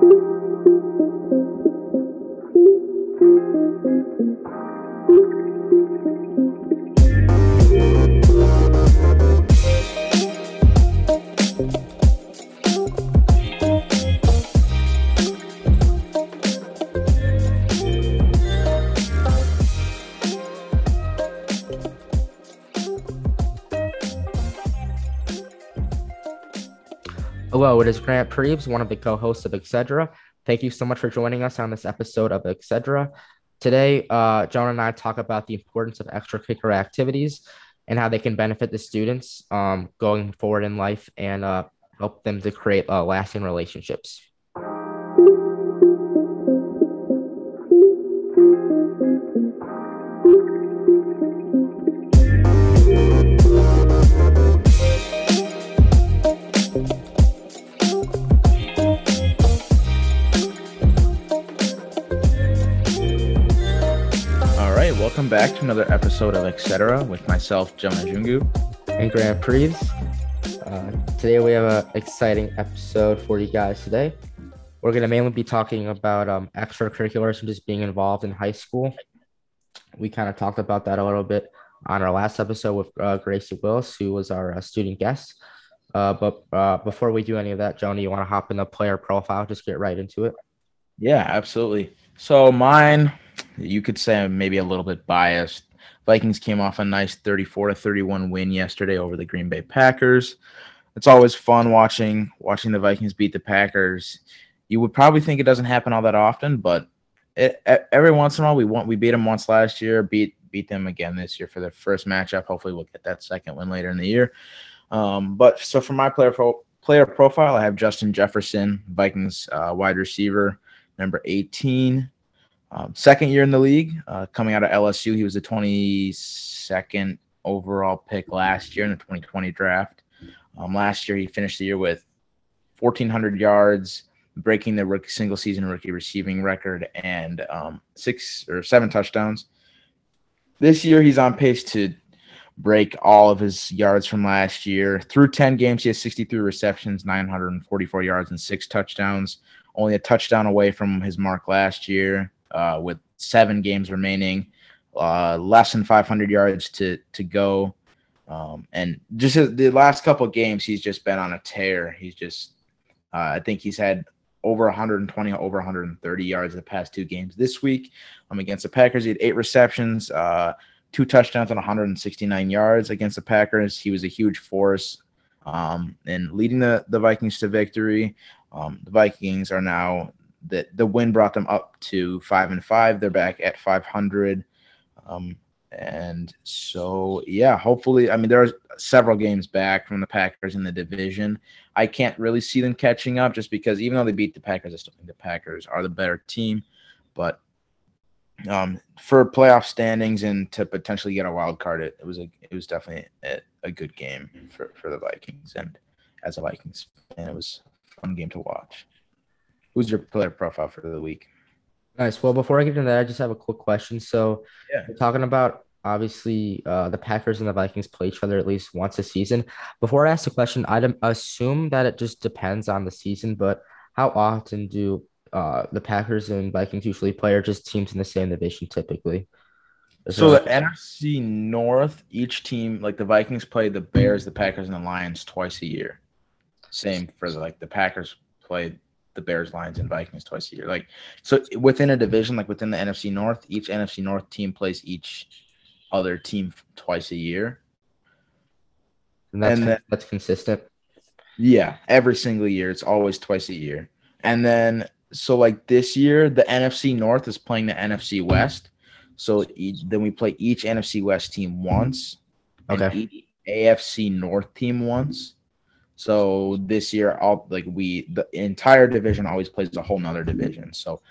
Hello, it is Grant Preves, one of the co-hosts of Etc. Thank you so much for joining us on this episode of Etc. Today, uh, John and I talk about the importance of extracurricular activities and how they can benefit the students um, going forward in life and uh, help them to create uh, lasting relationships. Back to another episode of Etc. with myself, Jonah Jungu. And Grant Preves. Uh, today we have an exciting episode for you guys today. We're going to mainly be talking about um, extracurriculars and just being involved in high school. We kind of talked about that a little bit on our last episode with uh, Gracie Willis, who was our uh, student guest. Uh, but uh, before we do any of that, Jonah, you want to hop in the player profile? Just get right into it. Yeah, absolutely. So mine you could say I'm maybe a little bit biased. Vikings came off a nice 34 to 31 win yesterday over the Green Bay Packers. It's always fun watching watching the Vikings beat the Packers. You would probably think it doesn't happen all that often, but it, every once in a while we want we beat them once last year, beat beat them again this year for their first matchup. Hopefully, we'll get that second win later in the year. Um, but so for my player pro, player profile, I have Justin Jefferson, Vikings uh, wide receiver, number 18. Um, second year in the league, uh, coming out of LSU, he was the 22nd overall pick last year in the 2020 draft. Um, last year, he finished the year with 1,400 yards, breaking the rookie single season rookie receiving record, and um, six or seven touchdowns. This year, he's on pace to break all of his yards from last year. Through 10 games, he has 63 receptions, 944 yards, and six touchdowns. Only a touchdown away from his mark last year uh, with seven games remaining, uh, less than 500 yards to to go. Um, and just the last couple games, he's just been on a tear. He's just, uh, I think he's had over 120, over 130 yards the past two games. This week, um, against the Packers, he had eight receptions, uh, two touchdowns, and 169 yards against the Packers. He was a huge force um, in leading the the Vikings to victory. Um, the Vikings are now that the win brought them up to five and five. They're back at 500. Um, and so, yeah, hopefully, I mean, there are several games back from the Packers in the division. I can't really see them catching up just because even though they beat the Packers, I still think the Packers are the better team. But um, for playoff standings and to potentially get a wild card, it, it was a it was definitely a, a good game for, for the Vikings. And as a Vikings fan, it was a fun game to watch. Who's your player profile for the week? Nice. Well, before I get into that, I just have a quick question. So, yeah, we're talking about obviously uh, the Packers and the Vikings play each other at least once a season. Before I ask the question, I'd assume that it just depends on the season, but how often do uh, the Packers and Vikings usually play, or just teams in the same division typically? Is so the NFC North, each team, like the Vikings play the Bears, the Packers, and the Lions twice a year. Same for like the Packers play the Bears, Lions, and Vikings twice a year. Like so within a division, like within the NFC North, each NFC North team plays each other team twice a year. And that's and then, that's consistent. Yeah, every single year. It's always twice a year. And then so like this year, the NFC North is playing the NFC West. So then we play each NFC West team once. Okay. AFC North team once. So this year, all like we the entire division always plays a whole nother division. So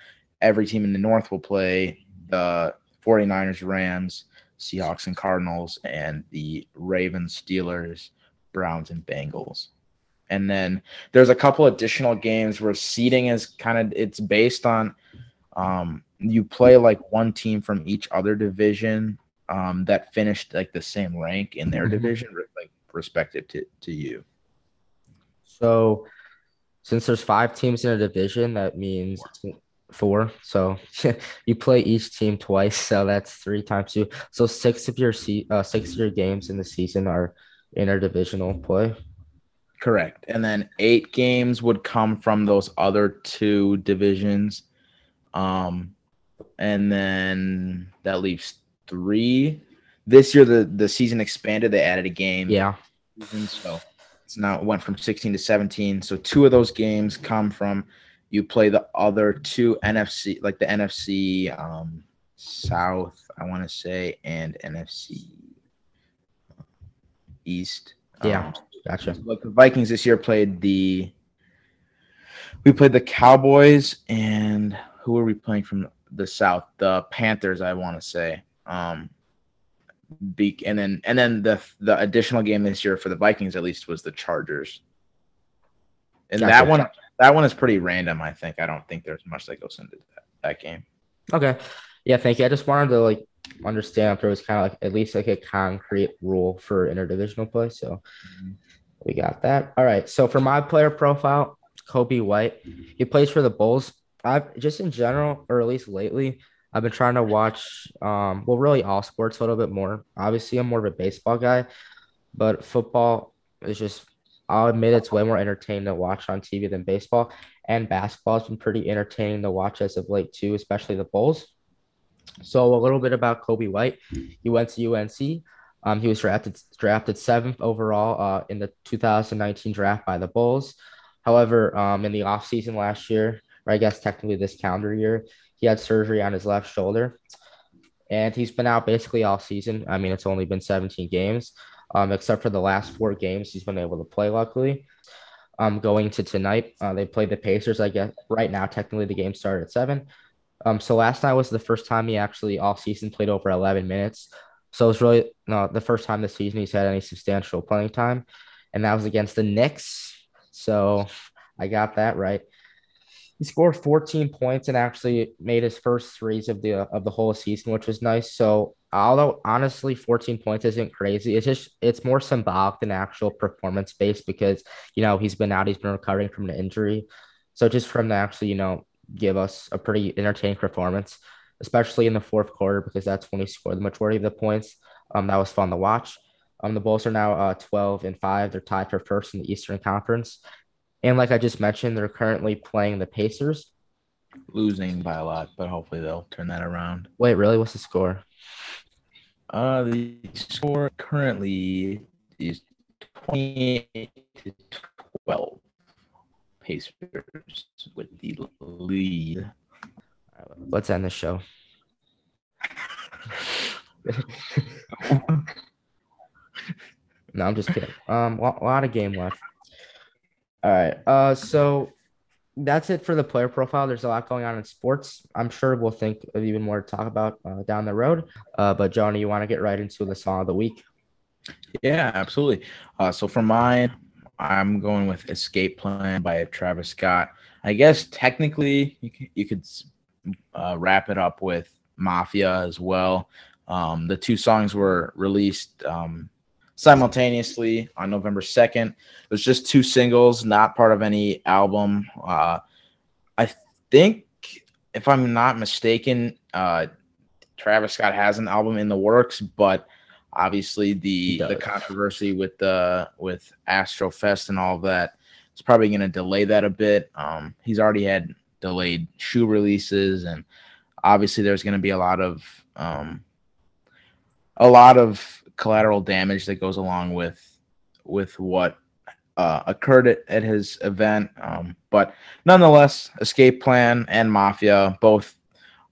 every team in the North will play the 49ers, Rams, Seahawks, and Cardinals, and the Ravens, Steelers, Browns, and Bengals. And then there's a couple additional games where seeding is kind of it's based on um, you play like one team from each other division um, that finished like the same rank in their mm-hmm. division, like respective to, to you. So, since there's five teams in a division, that means four. So you play each team twice, so that's three times two. So six of your se- uh, six of your games in the season are interdivisional play. Correct. And then eight games would come from those other two divisions. Um, and then that leaves three. This year, the, the season expanded. They added a game. Yeah. So it's now it went from 16 to 17. So two of those games come from you play the other two NFC, like the NFC um, South, I want to say, and NFC East. Yeah. Um, Gotcha. like the Vikings this year played the we played the Cowboys and who are we playing from the South? The Panthers, I want to say. Um be, and then and then the the additional game this year for the Vikings at least was the Chargers. And Gotcha. that one that one is pretty random, I think. I don't think there's much that goes into that, that game. Okay. Yeah, thank you. I just wanted to like understand if there was kind of like at least like a concrete rule for interdivisional play. So Mhm. we got that. All right. So for my player profile, Coby White, he plays for the Bulls. I've just in general, or at least lately, I've been trying to watch um well really all sports a little bit more. Obviously, I'm more of a baseball guy, but football is just I'll admit it's way more entertaining to watch on TV than baseball. And basketball has been pretty entertaining to watch as of late too, especially the Bulls. So a little bit about Coby White. He went to UNC. Um, he was drafted drafted seventh overall uh, in the 2019 draft by the Bulls. However, um, in the offseason last year, or I guess technically this calendar year, he had surgery on his left shoulder. And he's been out basically all season. I mean, it's only been 17 games, um, except for the last four games he's been able to play, luckily. Um, going to tonight, uh, they played the Pacers. I guess right now, technically, the game started at seven. Um, so last night was the first time he actually all season played over 11 minutes. So it was really no the first time this season he's had any substantial playing time, and that was against the Knicks. So I got that right. He scored 14 points and actually made his first threes of the of the whole season, which was nice. So although honestly 14 points isn't crazy, it's just it's more symbolic than actual performance based because you know he's been out, he's been recovering from an injury. So just from to actually, you know, give us a pretty entertaining performance, especially in the fourth quarter, because that's when he scored the majority of the points. Um, that was fun to watch. Um, the Bulls are now uh, 12 and 5. They're tied for first in the Eastern Conference. And like I just mentioned, they're currently playing the Pacers. Losing by a lot, but hopefully they'll turn that around. Wait, really? What's the score? Uh, the score currently is 28 to 12. Pacers with the lead. All right, let's end the show. no, I'm just kidding. Um, a lot of game left. All right. Uh, so that's it for the player profile. There's a lot going on in sports. I'm sure we'll think of even more to talk about uh, down the road. Uh, but Johnny, you want to get right into the song of the week? Yeah, absolutely. Uh, so for mine, I'm going with "Escape Plan" by Travis Scott. I guess technically you could, you could uh, wrap it up with "Mafia" as well. Um, the two songs were released um, simultaneously on November 2nd. It was just two singles, not part of any album. Uh, I think, if I'm not mistaken, uh, Travis Scott has an album in the works, but obviously the the controversy with the with Astrofest and all of that is probably going to delay that a bit. Um, he's already had delayed shoe releases, and obviously there's going to be a lot of um, a lot of collateral damage that goes along with with what uh, occurred at, at his event. Um, but nonetheless, Escape Plan and Mafia both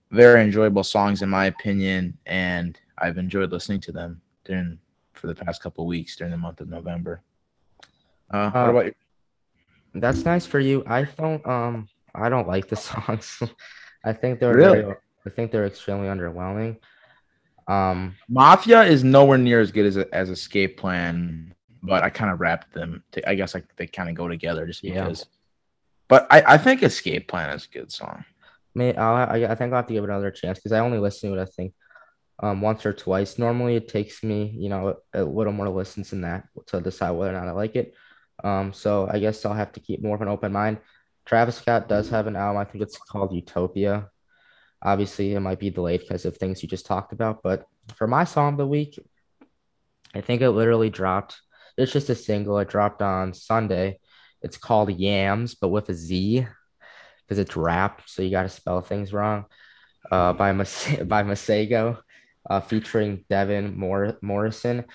very enjoyable songs in my opinion, and I've enjoyed listening to them during for the past couple of weeks during the month of November. Uh, what Uh, about you? That's nice for you. I don't um I don't like the songs. I think they're Really? very, I think they're extremely underwhelming. Um Mafia is nowhere near as good as as Escape Plan, but I kind of wrapped them. To, I guess like they kind of go together just Yeah. because. But I, I think Escape Plan is a good song. may I'll, I I think I'll have to give it another chance because I only listen to it I think um once or twice. Normally it takes me, you know, a little more listens than that to decide whether or not I like it. Um, so I guess I'll have to keep more of an open mind. Travis Scott does have an album. I think it's called Utopia. Obviously, it might be delayed because of things you just talked about. But for my song of the week, I think it literally dropped. It's just a single. It dropped on Sunday. It's called Yams, but with a Z because it's rap. So you got to spell things wrong. Uh, by Mas- by Masego, uh, featuring Devin Mor- Morrison.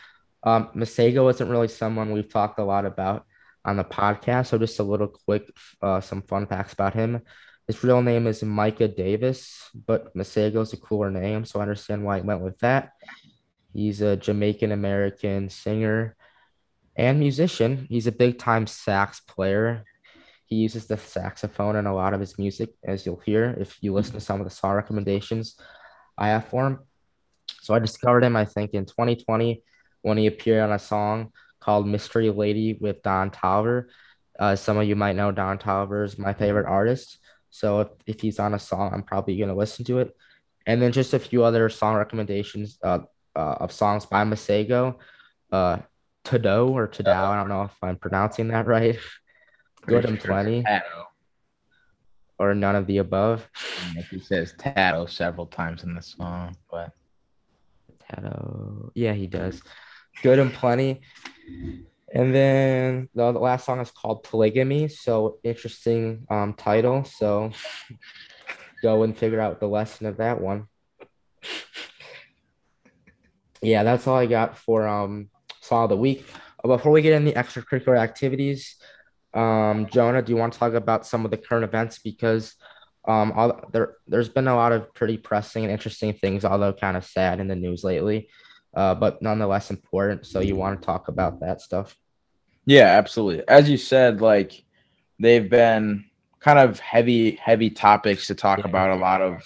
Um, Masego isn't really someone we've talked a lot about on the podcast. So just a little quick, uh, some fun facts about him. His real name is Micah Davis, but Masego is a cooler name, so I understand why he went with that. He's a Jamaican American singer and musician. He's a big time sax player. He uses the saxophone in a lot of his music, as you'll hear if you listen to some of the song recommendations I have for him. So I discovered him, I think, in 2020 when he appeared on a song called Mystery Lady with Don Toliver. Uh, some of you might know Don Toliver is my favorite artist. So if, if he's on a song, I'm probably going to listen to it. And then just a few other song recommendations uh, uh, of songs by Masego. Uh, Tado or Tadao, I don't know if I'm pronouncing that right. Good and plenty. Or none of the above. He says Tato several times in the song, but Tato. Yeah, he does. Good and plenty. And then the, last song is called Polygamy. So interesting um, title. So go and figure out the lesson of that one. Yeah, that's all I got for um song of the week. Uh, before we get in the extracurricular activities, um, Jonah, do you want to talk about some of the current events because um all, there there's been a lot of pretty pressing and interesting things, although kind of sad in the news lately, uh, but nonetheless important. So you want to talk about that stuff? Yeah, absolutely. As you said, like they've been kind of heavy, heavy topics to talk Yeah. about. A lot of,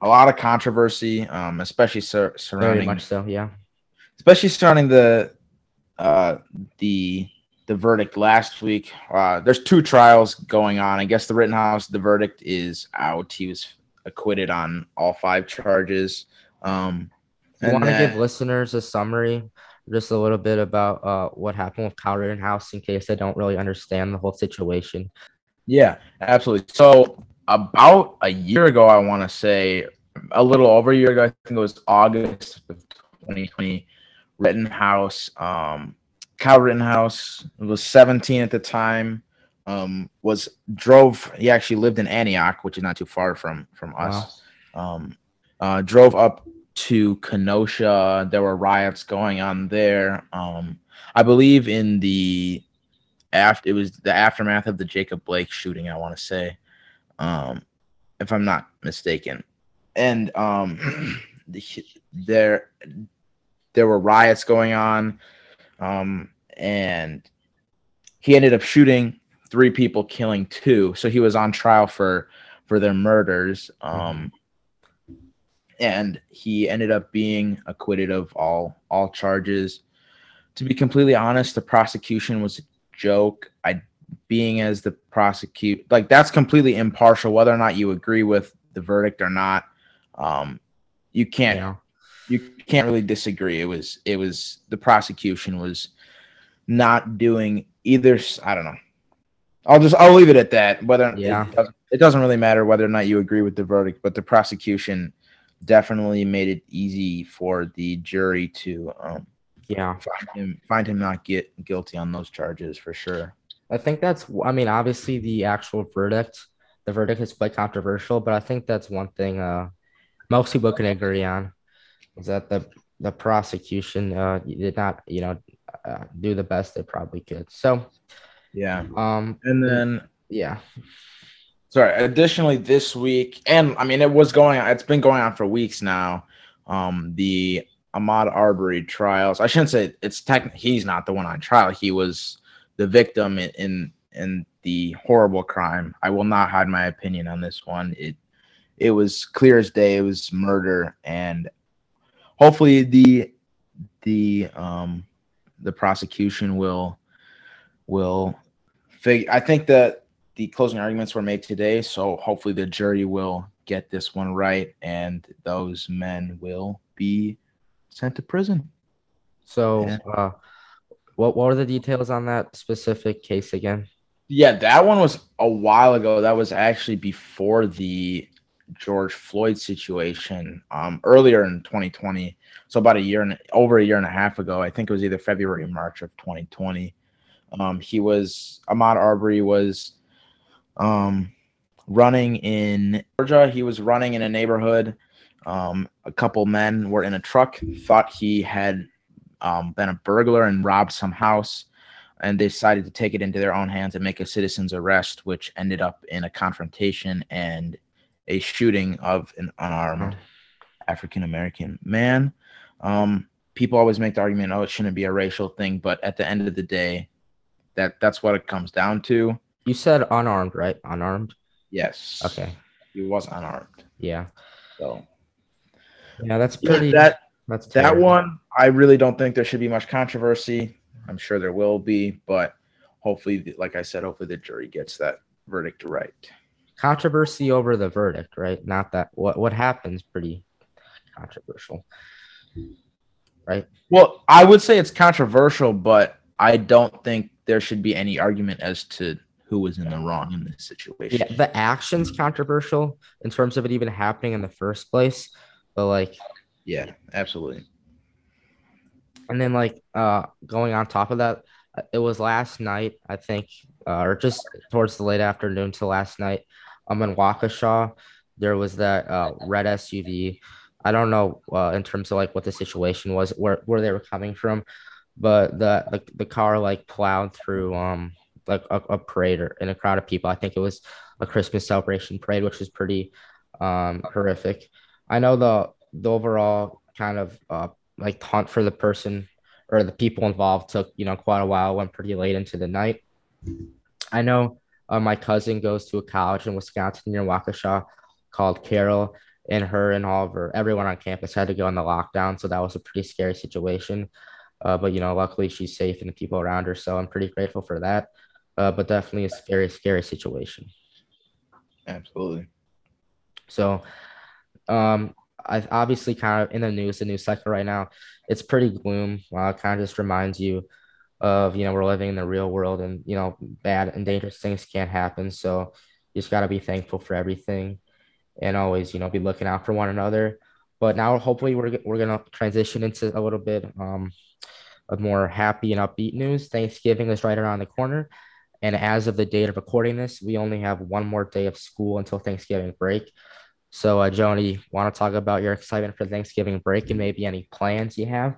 a lot of controversy, um, especially sur- Very much so. Yeah. especially surrounding the, uh, the the verdict last week. Uh, there's two trials going on. I guess the Rittenhouse, the verdict is out. He was acquitted on all five charges. Um, You want to give listeners a summary, just a little bit about uh, what happened with Kyle Rittenhouse in case they don't really understand the whole situation. Yeah, absolutely. So about a year ago, I want to say a little over a year ago, I think it was August of 2020, Rittenhouse, um, Kyle Rittenhouse was 17 at the time. Um, was drove. He actually lived in Antioch, which is not too far from from us. Um, uh, drove up to Kenosha. There were riots going on there. Um, I believe in the after it was the aftermath of the Jacob Blake shooting. I want to say, um, if I'm not mistaken, and um, the, there there were riots going on, um, and he ended up shooting three people, killing two. So he was on trial for for their murders. Um, and he ended up being acquitted of all all charges. To be completely honest, the prosecution was a joke. I being as the prosecute like that's completely impartial whether or not you agree with the verdict or not. Um, you can't Yeah. you can't really disagree. It was it was the prosecution was not doing either. I don't know. I'll just I'll leave it at that. Whether Yeah. it, doesn't, it doesn't really matter whether or not you agree with the verdict, but the prosecution definitely made it easy for the jury to um, Yeah. find him find him not get guilty on those charges for sure. I think that's, I mean, obviously the actual verdict, the verdict is quite controversial, but I think that's one thing uh, most people can agree on is that the the prosecution uh, did not, you know, uh, do the best they probably could. So, Yeah, um, and then yeah, sorry additionally this week and i mean it was going it's been going on for weeks now um the Ahmaud Arbery trials. I shouldn't say it's tech he's not the one on trial. He was the victim in in, in the horrible crime. I will not hide my opinion on this one. It it was clear as day. It was murder and hopefully the the um the prosecution will will figure i think that the closing arguments were made today, so hopefully the jury will get this one right and those men will be sent to prison. So, Yeah. uh, What what were the details on that specific case again? Yeah, that one was a while ago. That was actually before the George Floyd situation um, earlier in 2020. So about a year and over a year and a half ago, I think it was either February or March of 2020. Um, he was Ahmaud Arbery was um, running in Georgia. He was running in a neighborhood. Um, a couple men were in a truck, thought he had um, been a burglar and robbed some house, and they decided to take it into their own hands and make a citizen's arrest, which ended up in a confrontation and a shooting of an unarmed African American man. Um, people always make the argument, oh, it shouldn't be a racial thing, but at the end of the day, that that's what it comes down to. You said unarmed, right? Unarmed. Yes. Okay. He was unarmed. Yeah. So Yeah, that's pretty. yeah, that that's that one, I really don't think there should be much controversy. I'm sure there will be, but hopefully, like I said, hopefully the jury gets that verdict right. controversy over the verdict, right? Not that what what happens pretty controversial. Right? Well, I would say it's controversial, but I don't think there should be any argument as to who was in the wrong in this situation. Yeah, the action's controversial in terms of it even happening in the first place. But like Yeah, absolutely. and then like uh going on top of that, uh, it was last night, I think, uh, or just towards the late afternoon to last night. Um in Waukesha, there was that uh red SUV. I don't know uh in terms of like what the situation was, where where they were coming from, but the the, the car like plowed through um like a, a parade or in a crowd of people. I think it was a Christmas celebration parade, which was pretty um horrific. I know the the overall kind of uh like hunt for the person or the people involved took you know quite a while, went pretty late into the night. I know uh, my cousin goes to a college in Wisconsin near Waukesha called Carroll, and her and all of her everyone on campus had to go in the lockdown, so that was a pretty scary situation. Uh, but you know, luckily she's safe and the people around her, so I'm pretty grateful for that. Uh, but definitely a scary, scary situation. Absolutely. So, um, I obviously kind of in the news, the news cycle right now, it's pretty gloom. Uh, kind of just reminds you of you know we're living in the real world, and you know bad and dangerous things can't happen. So you just got to be thankful for everything, and always you know be looking out for one another. But now hopefully we're we're gonna transition into a little bit um of more happy and upbeat news. Thanksgiving is right around the corner. And as of the date of recording this, we only have one more day of school until Thanksgiving break. So, uh, Joni, want to talk about your excitement for Thanksgiving break and maybe any plans you have?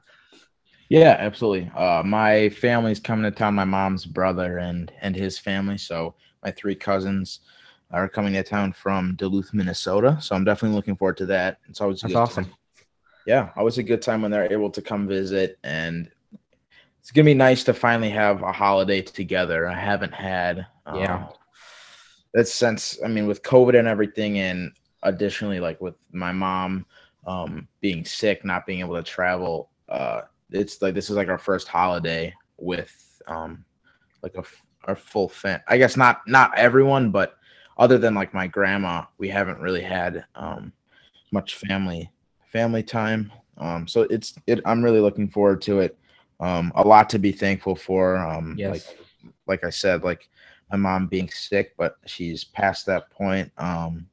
Yeah, absolutely. Uh, my family's coming to town. My mom's brother and and his family. So my three cousins are coming to town from Duluth, Minnesota. So I'm definitely looking forward to that. It's always a That's good awesome. time. Yeah, always a good time when they're able to come visit, and it's gonna be nice to finally have a holiday together. I haven't had. Um, Yeah. That's since I mean with COVID and everything, and additionally like with my mom um, being sick, not being able to travel. Uh, it's like this is like our first holiday with um, like a our full fam. I guess not not everyone, but other than like my grandma, we haven't really had um, much family family time. Um, so it's it. I'm really looking forward to it. Um, a lot to be thankful for. Um, Yes. Like like I said, like my mom being sick, but she's past that point. Um,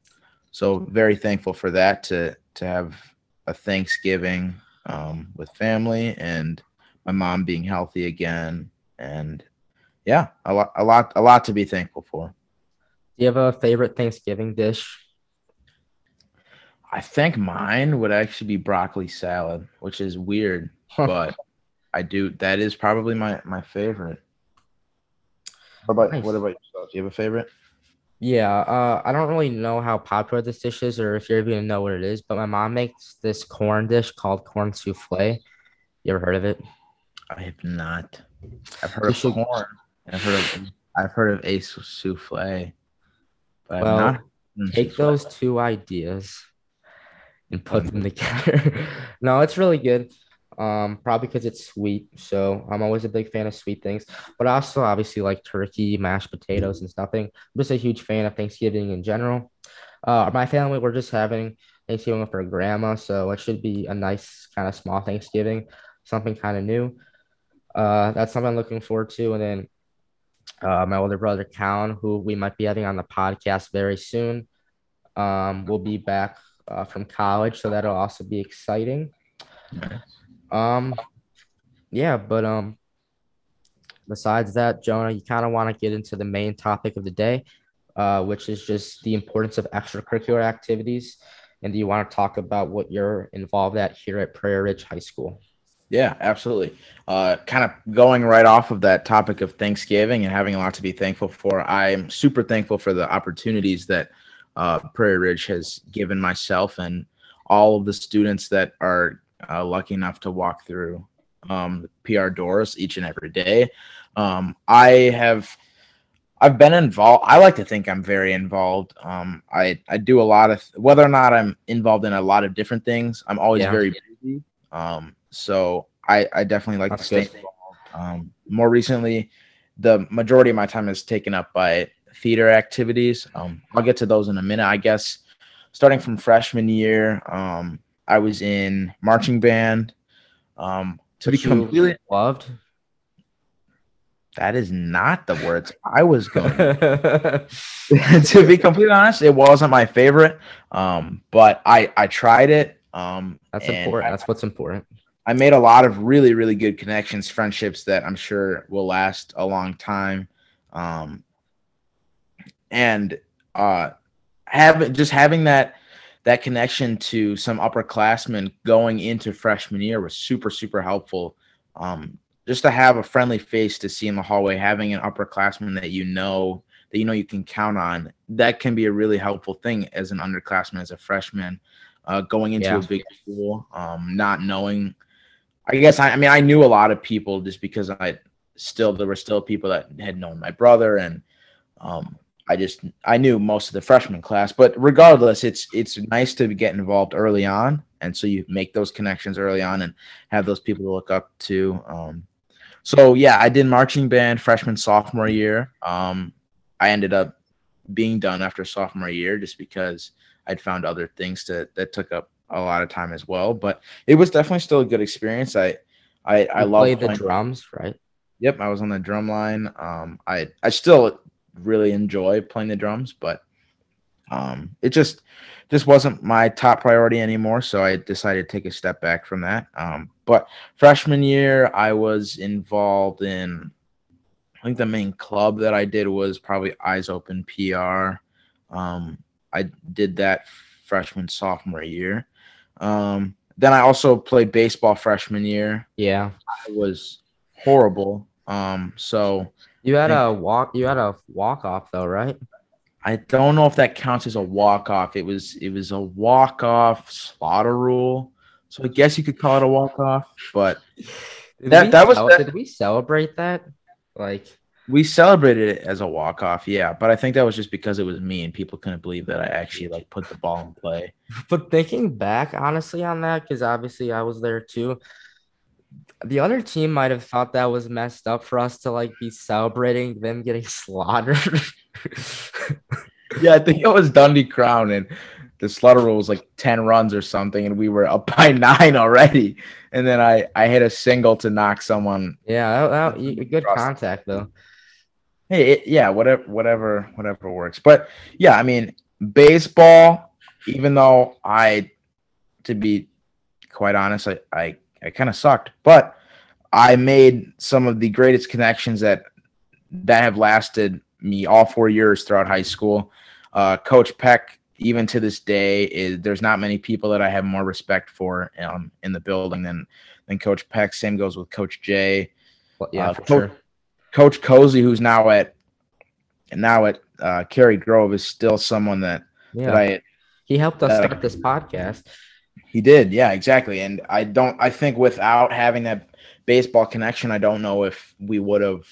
so very thankful for that to to have a Thanksgiving um, with family and my mom being healthy again, and yeah, a lot a lot a lot to be thankful for. Do you have a favorite Thanksgiving dish? I think mine would actually be broccoli salad, which is weird, but I do. That is probably my my favorite. What about Nice. what about yourself? Do you have a favorite? Yeah, uh, I don't really know how popular this dish is or if you're even know what it is, but my mom makes this corn dish called corn souffle. You ever heard of it? I have not. I've heard You of should- corn. I've heard of I've heard of a souffle. But I've Well, not Take souffle. those two ideas and put them together. no, it's really good. Um, probably because it's sweet. So I'm always a big fan of sweet things, but I also obviously like turkey, mashed potatoes, and stuffing. I'm just a huge fan of Thanksgiving in general. Uh, my family, we're just having Thanksgiving with our grandma, so it should be a nice kind of small Thanksgiving, something kind of new. Uh, that's something I'm looking forward to. And then uh, my older brother, Callan, who we might be having on the podcast very soon, um, will be back uh, from college. So that'll also be exciting. Um, yeah, but um, besides that, Jonah, you kind of want to get into the main topic of the day, uh, which is just the importance of extracurricular activities. And you want to talk about what you're involved at here at Prairie Ridge High School? Yeah, absolutely. Uh, kind of going right off of that topic of Thanksgiving and having a lot to be thankful for. I'm super thankful for the opportunities that uh, Prairie Ridge has given myself and all of the students that are uh, lucky enough to walk through um, PR doors each and every day. Um, I have I've been involved. I like to think I'm very involved. Um, I I do a lot of whether or not I'm involved in a lot of different things. I'm always yeah. very busy. Um, so I I definitely like That's to stay involved. Um, more recently, the majority of my time is taken up by theater activities. Um, I'll get to those in a minute. I guess starting from freshman year, um, I was in marching band. Um, to Which be completely loved. That is not the words I was going. to be completely honest, it wasn't my favorite, um, but I I tried it. Um, That's important. I, That's what's important. I made a lot of really really good connections, friendships that I'm sure will last a long time. Um, and uh, having just having that that connection to some upperclassmen going into freshman year was super super helpful. Um, just to have a friendly face to see in the hallway, having an upperclassman that you know that you know you can count on, that can be a really helpful thing as an underclassman, as a freshman, uh, going into yeah. a big school, um, not knowing. I guess I, I mean I knew a lot of people just because I still there were still people that had known my brother and um, I just I knew most of the freshman class, but regardless, it's it's nice to get involved early on, and so you make those connections early on and have those people to look up to. Um, so yeah, I did marching band freshman sophomore year. Um, I ended up being done after sophomore year just because I'd found other things that that took up a lot of time as well. But it was definitely still a good experience. I I I love the drums, right? Yep, I was on the drum line. Um, I I still really enjoy playing the drums, but um, it just just wasn't my top priority anymore. So I decided to take a step back from that. Um, but freshman year, I was involved in. I think the main club that I did was probably Eyes Open PR. Um, I did that freshman sophomore year. Um, then I also played baseball freshman year. Yeah, it was horrible. Um, so you had a walk. You had a walk off though, right? I don't know if that counts as a walk off. It was it was a walk off slaughter rule, so I guess you could call it a walk off. But that that was that, did we celebrate that? Like we celebrated it as a walk off, yeah. But I think that was just because it was me and people couldn't believe that I actually like put the ball in play. But thinking back, honestly, on that, because obviously I was there too the other team might have thought that was messed up for us to like be celebrating them getting slaughtered. yeah, I think it was Dundee Crown and the slaughter rule was like 10 runs or something, and we were up by nine already. And then I, I hit a single to knock someone. Yeah, that, that, good contact though. Hey, it, yeah, whatever, whatever, whatever works. But yeah, I mean, baseball, even though I, to be quite honest, I, I it kind of sucked, but I made some of the greatest connections that that have lasted me all four years throughout high school. Uh, Coach Peck, even to this day, is there's not many people that I have more respect for um, in the building than than Coach Peck. Same goes with Coach Jay. Well, yeah, uh, for Coach, sure. Coach Cozy, who's now at now at uh, Cary Grove, is still someone that yeah. that I. He helped us start this podcast. He did, yeah, exactly. And I don't. I think without having that baseball connection, I don't know if we would have,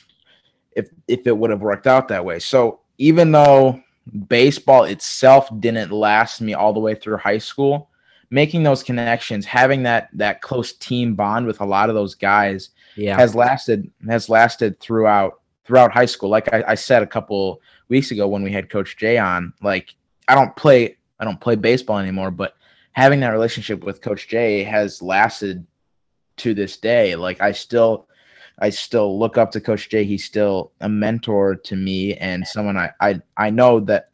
if if it would have worked out that way. So even though baseball itself didn't last me all the way through high school, making those connections, having that that close team bond with a lot of those guys, yeah. has lasted has lasted throughout throughout high school. Like I, I said a couple weeks ago when we had Coach Jay on, like I don't play I don't play baseball anymore, but having that relationship with Coach Jay has lasted to this day. Like I still I still look up to Coach Jay. He's still a mentor to me and someone I I, I know that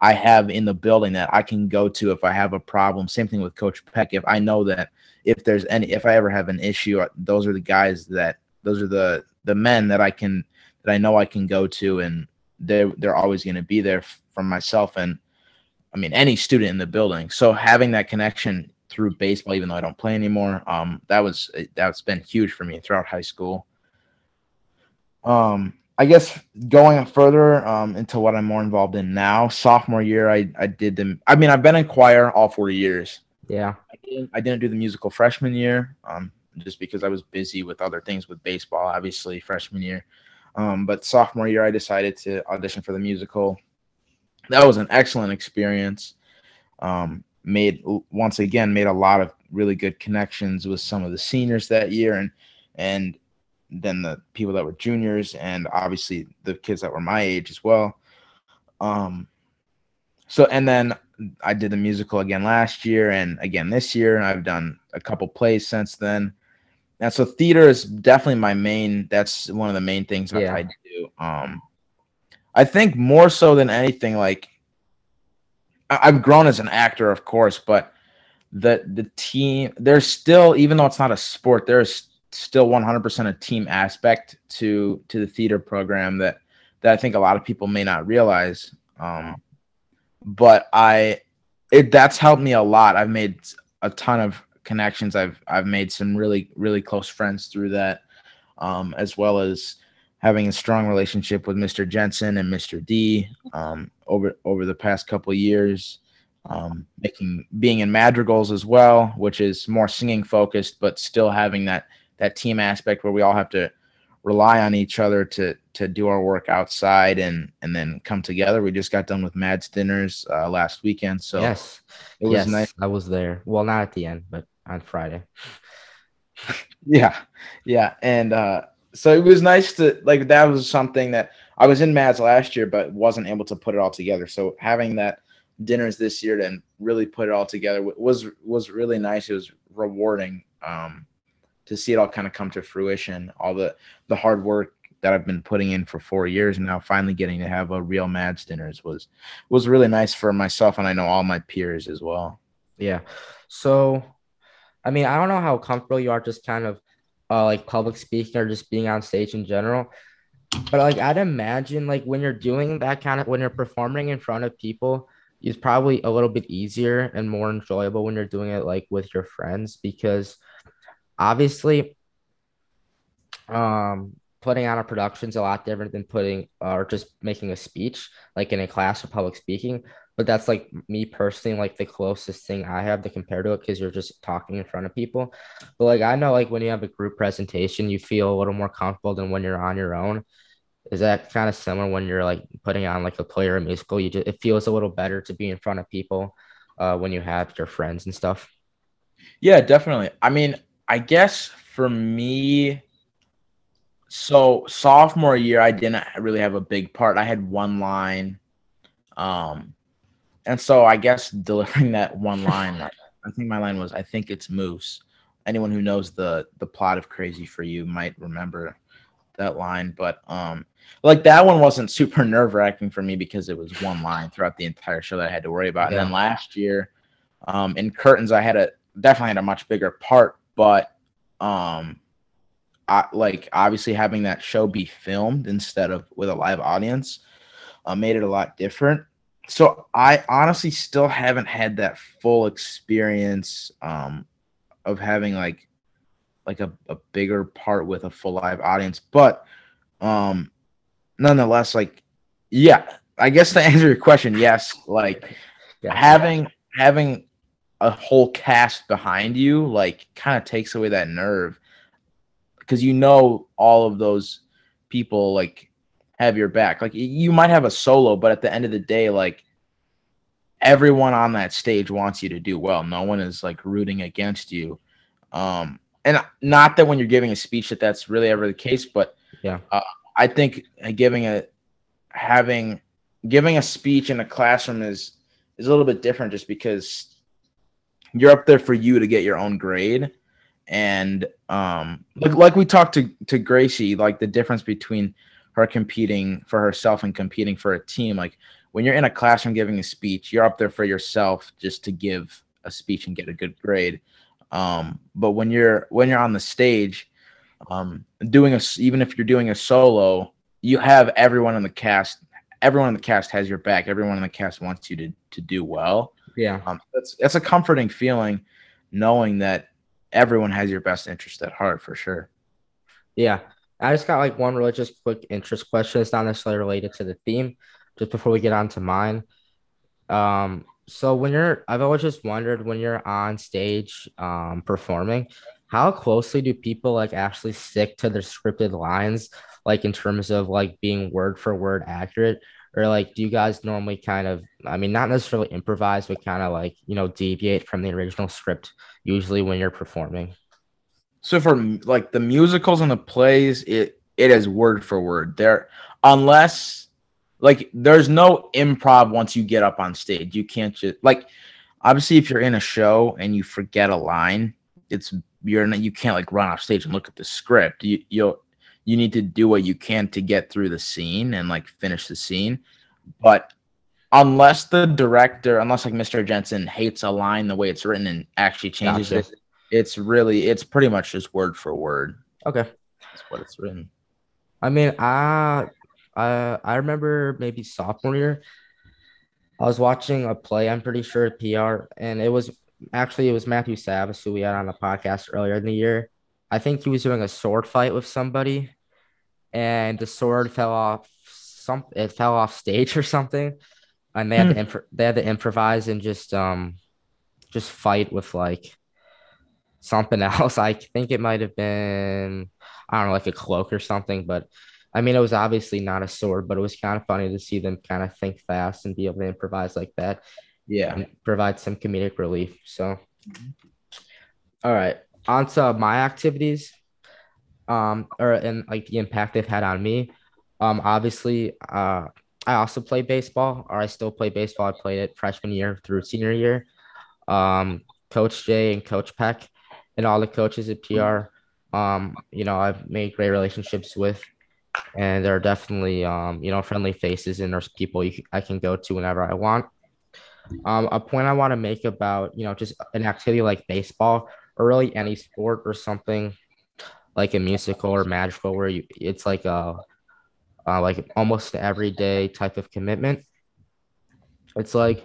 I have in the building that I can go to if I have a problem. Same thing with Coach Peck. If I know that if there's any if I ever have an issue, uh, those are the guys that those are the the men that I can that I know I can go to and they're they're always going to be there from myself and I mean any student in the building. So having that connection through baseball, even though I don't play anymore, um, that was that's been huge for me throughout high school. Um, I guess going further um, into what I'm more involved in now, sophomore year, I I did them. I mean, I've been in choir all four years. Yeah, I didn't, I didn't do the musical freshman year, um, just because I was busy with other things with baseball, obviously freshman year. Um, but sophomore year, I decided to audition for the musical. That was an excellent experience. Um, made once again made a lot of really good connections with some of the seniors that year, and and then the people that were juniors, and obviously the kids that were my age as well. Um, so and then I did the musical again last year, and again this year, and I've done a couple plays since then. And so theater is definitely my main. That's one of the main things yeah. I do. Um, I think more so than anything, like I- I've grown as an actor, of course, but the the team there's still even though it's not a sport, there's still 100% a team aspect to to the theater program that that I think a lot of people may not realize. Um, but I it that's helped me a lot. I've made a ton of connections. I've I've made some really really close friends through that, um, as well as having a strong relationship with Mr. Jensen and Mr. D um, over over the past couple years. Um, making being in madrigals as well, which is more singing focused, but still having that that team aspect where we all have to rely on each other to to do our work outside and and then come together. We just got done with Mads dinners uh, last weekend, so yes, it was yes, nice. I was there. Well, not at the end, but on Friday. yeah, yeah, and uh, so it was nice to like that was something that I was in Mads last year, but wasn't able to put it all together. So having that dinners this year and really put it all together was was really nice. It was rewarding um, to see it all kind of come to fruition. All the the hard work that I've been putting in for four years and now, finally getting to have a real Mads dinners was was really nice for myself, and I know all my peers as well. Yeah. So I mean, I don't know how comfortable you are just kind of uh, like public speaking or just being on stage in general. But like I'd imagine like when you're doing that kind of when you're performing in front of people, it's probably a little bit easier and more enjoyable when you're doing it like with your friends because obviously um putting on a production is a lot different than putting uh, or just making a speech like in a class of public speaking but that's like me personally like the closest thing i have to compare to it because you're just talking in front of people. But like i know like when you have a group presentation you feel a little more comfortable than when you're on your own. Is that kind of similar when you're like putting on like a play or a musical? You just it feels a little better to be in front of people uh, when you have your friends and stuff? Yeah definitely. I mean i guess for me so sophomore year i didn't really have a big part. I had one line um and so I guess delivering that one line, I think my line was, "I think it's Moose." Anyone who knows the the plot of Crazy for You might remember that line, but um, like that one wasn't super nerve wracking for me because it was one line throughout the entire show that I had to worry about. Yeah. And then last year, um, in Curtains, I had a definitely had a much bigger part, but um, I like obviously having that show be filmed instead of with a live audience uh, made it a lot different so I honestly still haven't had that full experience um, of having like like a, a bigger part with a full live audience, but um, nonetheless, like yeah, I guess to answer your question, yes, like yeah. having having a whole cast behind you like kind of takes away that nerve because you know all of those people like have your back. Like you might have a solo, but at the end of the day, like everyone on that stage wants you to do well. No one is like rooting against you. Um, and not that when you're giving a speech that that's really ever the case, but yeah, uh, I think giving a having giving a speech in a classroom is is a little bit different just because you're up there for you to get your own grade and um, like like we talked to to Gracie, like the difference between her competing for herself and competing for a team. Like when you're in a classroom giving a speech, you're up there for yourself just to give a speech and get a good grade. Um, but when you're when you're on the stage, um, doing a even if you're doing a solo, you have everyone in the cast. Everyone in the cast has your back. Everyone in the cast wants you to to do well. Yeah, um, that's that's a comforting feeling, knowing that everyone has your best interest at heart for sure. Yeah, I just got like one really just quick interest question. It's not necessarily related to the theme. Just before we get on to mine, um, so when you're, I've always just wondered when you're on stage, um, performing, how closely do people like actually stick to their scripted lines like in terms of like being word for word accurate or like do you guys normally kind of i mean not necessarily improvise but kind of like you know deviate from the original script usually when you're performing so for like the musicals and the plays it it is word for word there unless like there's no improv once you get up on stage you can't just like obviously if you're in a show and you forget a line it's you're not you can't like run off stage and look at the script. You you you need to do what you can to get through the scene and like finish the scene. But unless the director, unless like Mr. Jensen hates a line the way it's written and actually changes gotcha. it, it's really it's pretty much just word for word. Okay. That's what it's written. I mean, I I I remember maybe sophomore year. I was watching a play, I'm pretty sure PR, and it was actually it was Matthew Savis who we had on the podcast earlier in the year. I think he was doing a sword fight with somebody, and the sword fell off some it fell off stage or something, and they had hmm. to imp- they had to improvise and just um just fight with like something else. I think it might have been I don't know like a cloak or something, but I mean it was obviously not a sword, but it was kind of funny to see them kind of think fast and be able to improvise like that. Yeah. Provide some comedic relief so. All right on to my activities um or and like the impact they've had on me. Um obviously uh i also play baseball or i still play baseball. I played it freshman year through senior year. Um coach jay and coach peck and all the coaches at pr um you know i've made great relationships with and there are definitely um you know friendly faces and there's people you, i can go to whenever i want. Um, a point I want to make about you know just an activity like baseball or really any sport or something like a musical or madrigal where you it's like a uh, like almost everyday type of commitment. It's like,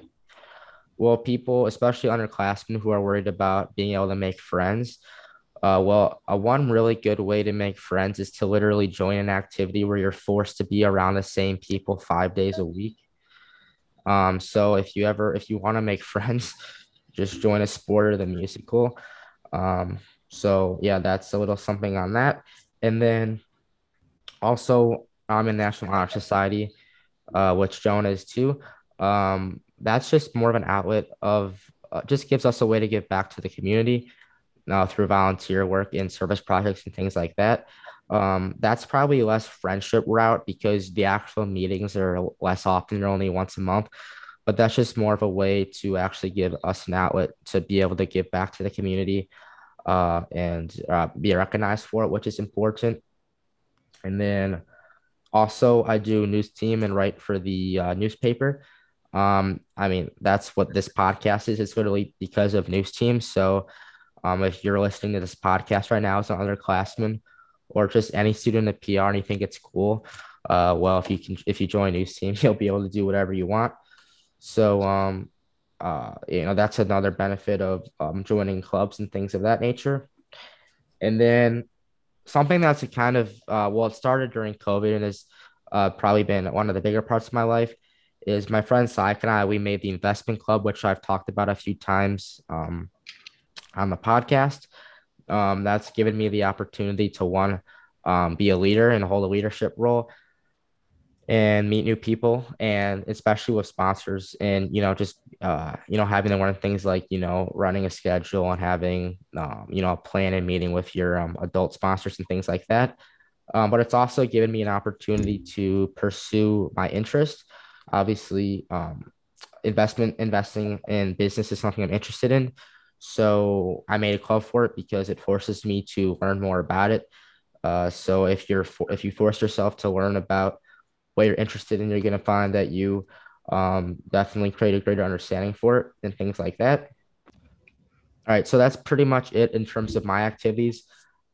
well, people, especially underclassmen who are worried about being able to make friends, uh, well, a one really good way to make friends is to literally join an activity where you're forced to be around the same people five days a week. Um, so if you ever if you want to make friends, just join a sport or the musical. Um, so yeah, that's a little something on that. And then also I'm in National Honor Society, uh, which Jonah is too. Um, that's just more of an outlet of uh, just gives us a way to give back to the community uh, through volunteer work in service projects and things like that. Um, that's probably less friendship route because the actual meetings are less often, they're only once a month. But that's just more of a way to actually give us an outlet to be able to give back to the community uh, and uh, be recognized for it, which is important. And then also, I do news team and write for the uh, newspaper. Um, I mean, that's what this podcast is. It's literally because of news team. So, um, if you're listening to this podcast right now as an underclassman, or just any student at PR and you think it's cool, uh, well, if you can, if you join news team, you'll be able to do whatever you want. So, um, uh, you know, that's another benefit of um, joining clubs and things of that nature. And then something that's a kind of, uh, well, it started during COVID and has uh, probably been one of the bigger parts of my life is my friend Syke and I, we made the investment club, which I've talked about a few times um, on the podcast. Um, that's given me the opportunity to one, um, be a leader and hold a leadership role and meet new people and especially with sponsors and you know just uh, you know having to learn things like you know running a schedule and having um, you know a plan and meeting with your um, adult sponsors and things like that um, but it's also given me an opportunity to pursue my interest obviously um, investment investing in business is something i'm interested in So I made a club for it because it forces me to learn more about it. Uh, so if you're if you force yourself to learn about what you're interested in, you're gonna find that you um, definitely create a greater understanding for it and things like that. All right, so that's pretty much it in terms of my activities.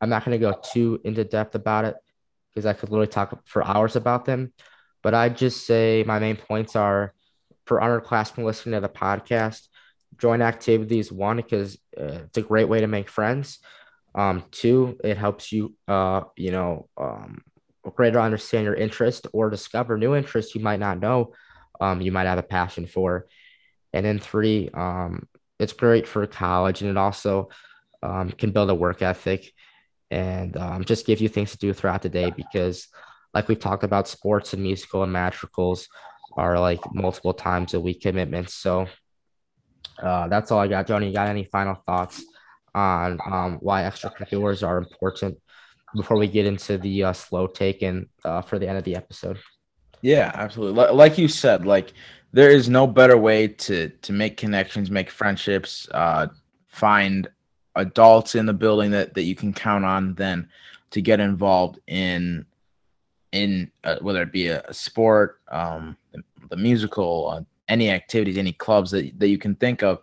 I'm not going to go too into depth about it because I could literally talk for hours about them. But I just say my main points are for underclassmen listening to the podcast, join activities. One, because uh, it's a great way to make friends. Um, two, it helps you, uh, you know, um, greater understand your interest or discover new interests you might not know um, you might have a passion for. And then three, um, it's great for college and it also um, can build a work ethic and um, just give you things to do throughout the day because like we've talked about sports and musical and madrigals are like multiple times a week commitments. So uh, that's all i got. Johnny you got any final thoughts on um, why extracurriculars are important before we get into the uh, slow take and uh, for the end of the episode? Yeah absolutely. Like you said like there is no better way to to make connections make friendships uh, find adults in the building that that you can count on than to get involved in in uh, whether it be a, a sport, um, the, the musical, uh, any activities, any clubs that that you can think of.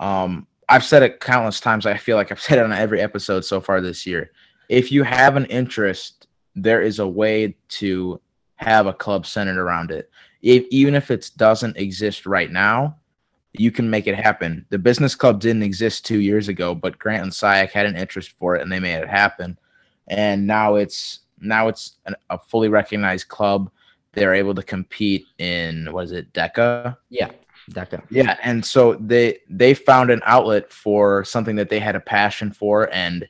Um, I've said it countless times. I feel like I've said it on every episode so far this year. If you have an interest, there is a way to have a club centered around it. If, even if it doesn't exist right now, you can make it happen. The business club didn't exist two years ago, but Grant and SIAC had an interest for it and they made it happen. And now it's now it's an, a fully recognized club. They're able to compete in what is it, DECA? Yeah, DECA. Yeah, and so they they found an outlet for something that they had a passion for, and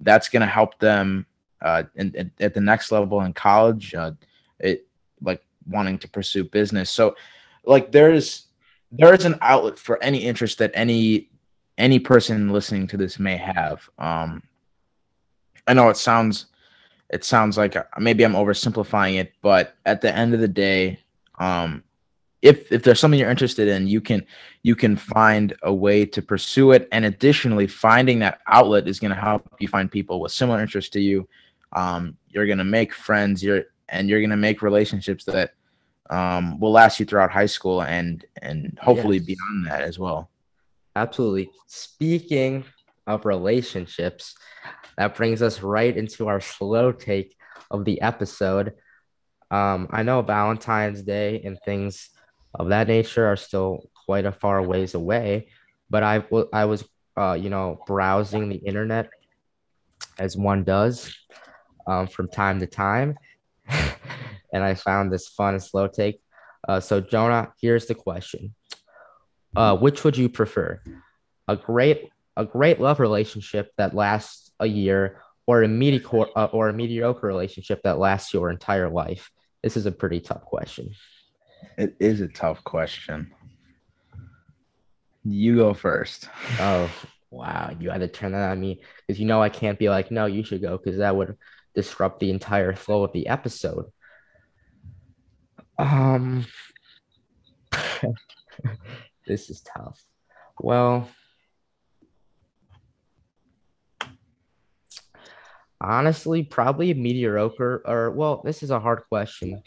that's going to help them uh, in, in, at the next level in college. Uh, it like wanting to pursue business. So, like, there's there is an outlet for any interest that any any person listening to this may have. Um, I know it sounds it sounds like uh, maybe I'm oversimplifying it, but at the end of the day, um, if if there's something you're interested in, you can you can find a way to pursue it. And additionally, finding that outlet is going to help you find people with similar interests to you. Um, you're going to make friends. You're and you're going to make relationships that um, will last you throughout high school and and hopefully yes. beyond that as well. Absolutely. Speaking of relationships, that brings us right into our slow take of the episode. Um, I know Valentine's Day and things of that nature are still quite a far ways away, but I, w- I was, uh, you know, browsing the internet as one does um, from time to time. and I found this fun slow take. Uh, so, Jonah, here's the question: uh, Which would you prefer? A great a great love relationship that lasts a year, or a mediocre uh, or a mediocre relationship that lasts your entire life? This is a pretty tough question. It is a tough question. You go first. Oh, wow. You had to turn that on me because you know I can't be like, no, you should go because that would disrupt the entire flow of the episode. Um, this is tough. Well, honestly, probably mediocre. Or well, this is a hard question.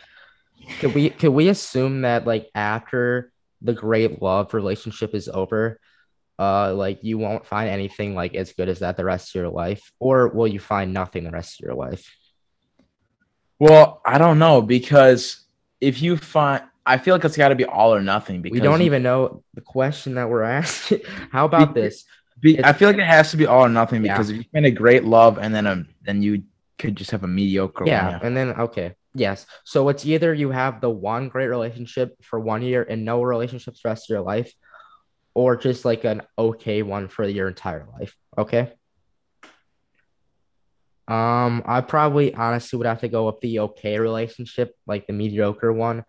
Could we could we assume that like after the great love relationship is over, uh, like you won't find anything like as good as that the rest of your life, or will you find nothing the rest of your life? Well, I don't know because if you find I feel like it's got to be all or nothing because we don't even know the question that we're asking. How about this? Be, I feel like it has to be all or nothing because yeah. if you find a great love and then a then you could just have a mediocre yeah, one. Yeah, and then okay, yes. So it's either you have the one great relationship for one year and no relationships the rest of your life, or just like an okay one for your entire life. Okay. Um, I probably honestly would have to go with the okay relationship, like the mediocre one.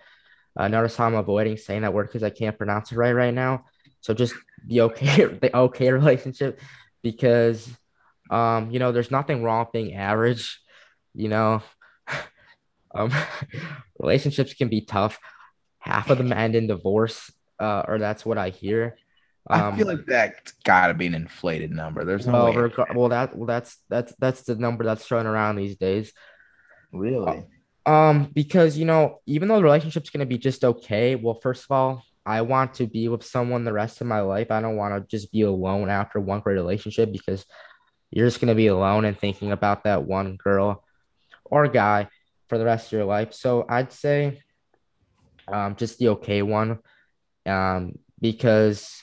Uh, notice how I'm avoiding saying that word because I can't pronounce it right right now. So just the okay, the okay relationship, because um, you know, there's nothing wrong with being average. You know, um, relationships can be tough. Half of them end in divorce, uh, or that's what I hear. I feel like that's got to be an inflated number. There's no well, way. well, that well, that's that's that's the number that's thrown around these days. really? Um, because you know, even though the relationship's gonna be just okay, well, first of all, I want to be with someone the rest of my life. I don't want to just be alone after one great relationship because you're just gonna be alone and thinking about that one girl or guy for the rest of your life. So I'd say, um, just the okay one, um, because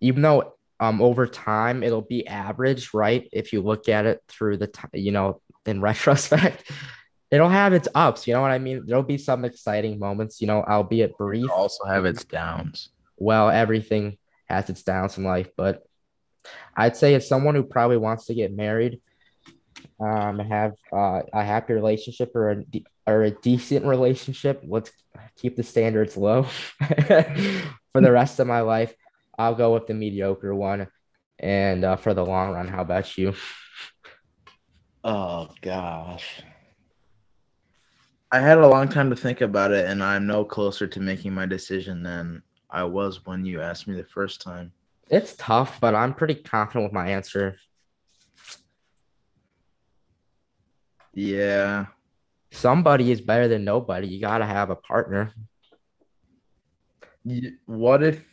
even though um over time it'll be average, right? If you look at it through the time, you know, in retrospect it'll have its ups. You know what I mean? There'll be some exciting moments, you know, albeit brief. also have its downs. Well, everything has its downs in life, but I'd say as someone who probably wants to get married, um, have uh, a happy relationship or a de- or a decent relationship. Let's keep the standards low for the rest of my life. I'll go with the mediocre one, and uh, for the long run, how about you? Oh gosh. I had a long time to think about it, and I'm no closer to making my decision than I was when you asked me the first time. It's tough, but I'm pretty confident with my answer. Yeah. Somebody is better than nobody. You gotta have a partner. What if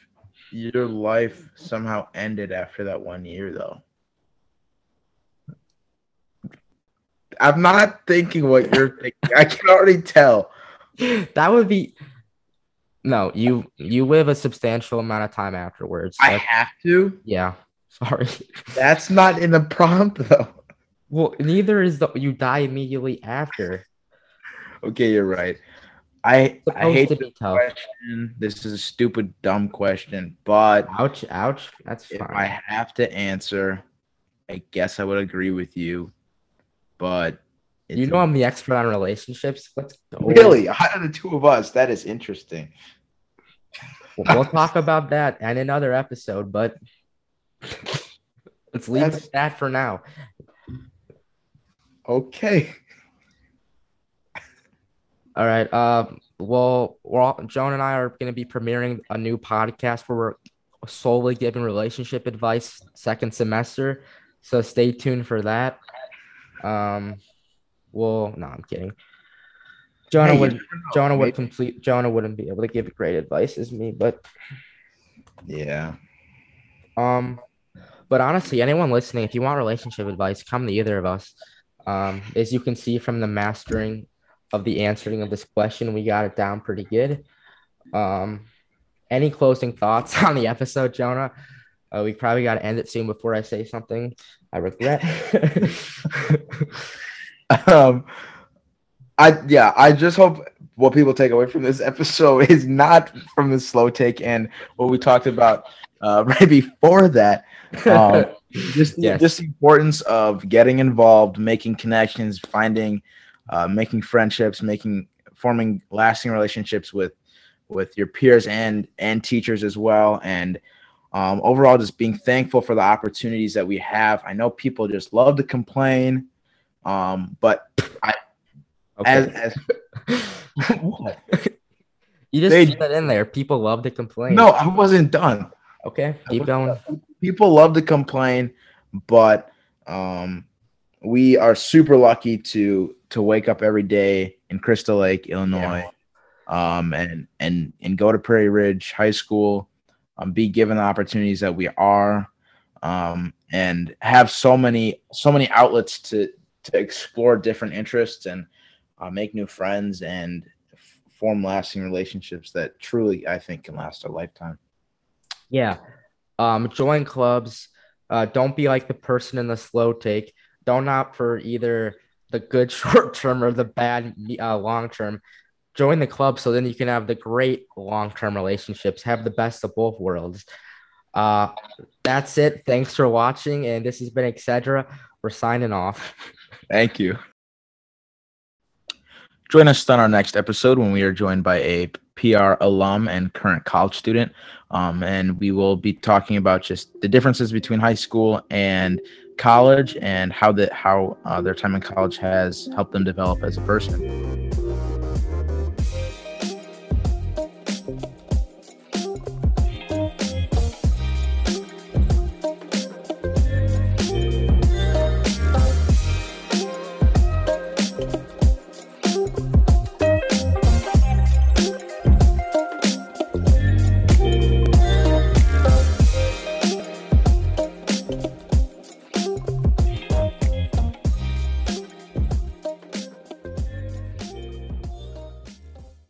your life somehow ended after that one year, though? I'm not thinking what you're thinking. I can already tell. That would be no. You you live a substantial amount of time afterwards. I That- have to. yeah. Sorry. That's not in the prompt, though. Well, neither is the you die immediately after. Okay, you're right. I I hate to be tough. question. This is a stupid, dumb question, but Ouch, ouch. That's if fine. I have to answer, I guess I would agree with you. But it's you know I'm the expert on relationships. Let's go. really out of the two of us, that is interesting. We'll, we'll talk about that in another episode, but let's leave it That's- that for now. Okay. All right. Uh, well, we're all, Jonah and I are going to be premiering a new podcast where we're solely giving relationship advice second semester. So stay tuned for that. Um, well, no, I'm kidding. Jonah Hey, would. Jonah would complete Jonah wouldn't be able to give great advice as me, but Yeah. um, but honestly, anyone listening, if you want relationship advice, come to either of us. Um, as you can see from the mastering of the answering of this question, we got it down pretty good. Um, any closing thoughts on the episode, Jonah? Uh, we probably got to end it soon before I say something I regret. Um I yeah, I just hope what people take away from this episode is not from the slow take and what we talked about uh, right before that. Um, just Yes. just the importance of getting involved, making connections, finding, uh, making friendships, making forming lasting relationships with with your peers and and teachers as well, and um, overall just being thankful for the opportunities that we have. I know people just love to complain, um, but I as, okay. as what? you just they- that in there. People love to complain. no, I wasn't done. Okay, keep going. people love to complain, but um, we are super lucky to to wake up every day in Crystal Lake, Illinois, um, and and and go to Prairie Ridge High School, um, be given the opportunities that we are, um, and have so many so many outlets to to explore different interests and uh, make new friends and f- form lasting relationships that truly I think can last a lifetime. Yeah. Um, join clubs. Uh, don't be like the person in the slow take. Don't opt for either the good short term or the bad uh, long term. Join the club so then you can have the great long term relationships. Have the best of both worlds. Uh, that's it. Thanks for watching, and this has been etc. We're signing off. Thank you. Join us on our next episode when we are joined by a PR alum and current college student. Um, and we will be talking about just the differences between high school and college and how the how uh, their time in college has helped them develop as a person.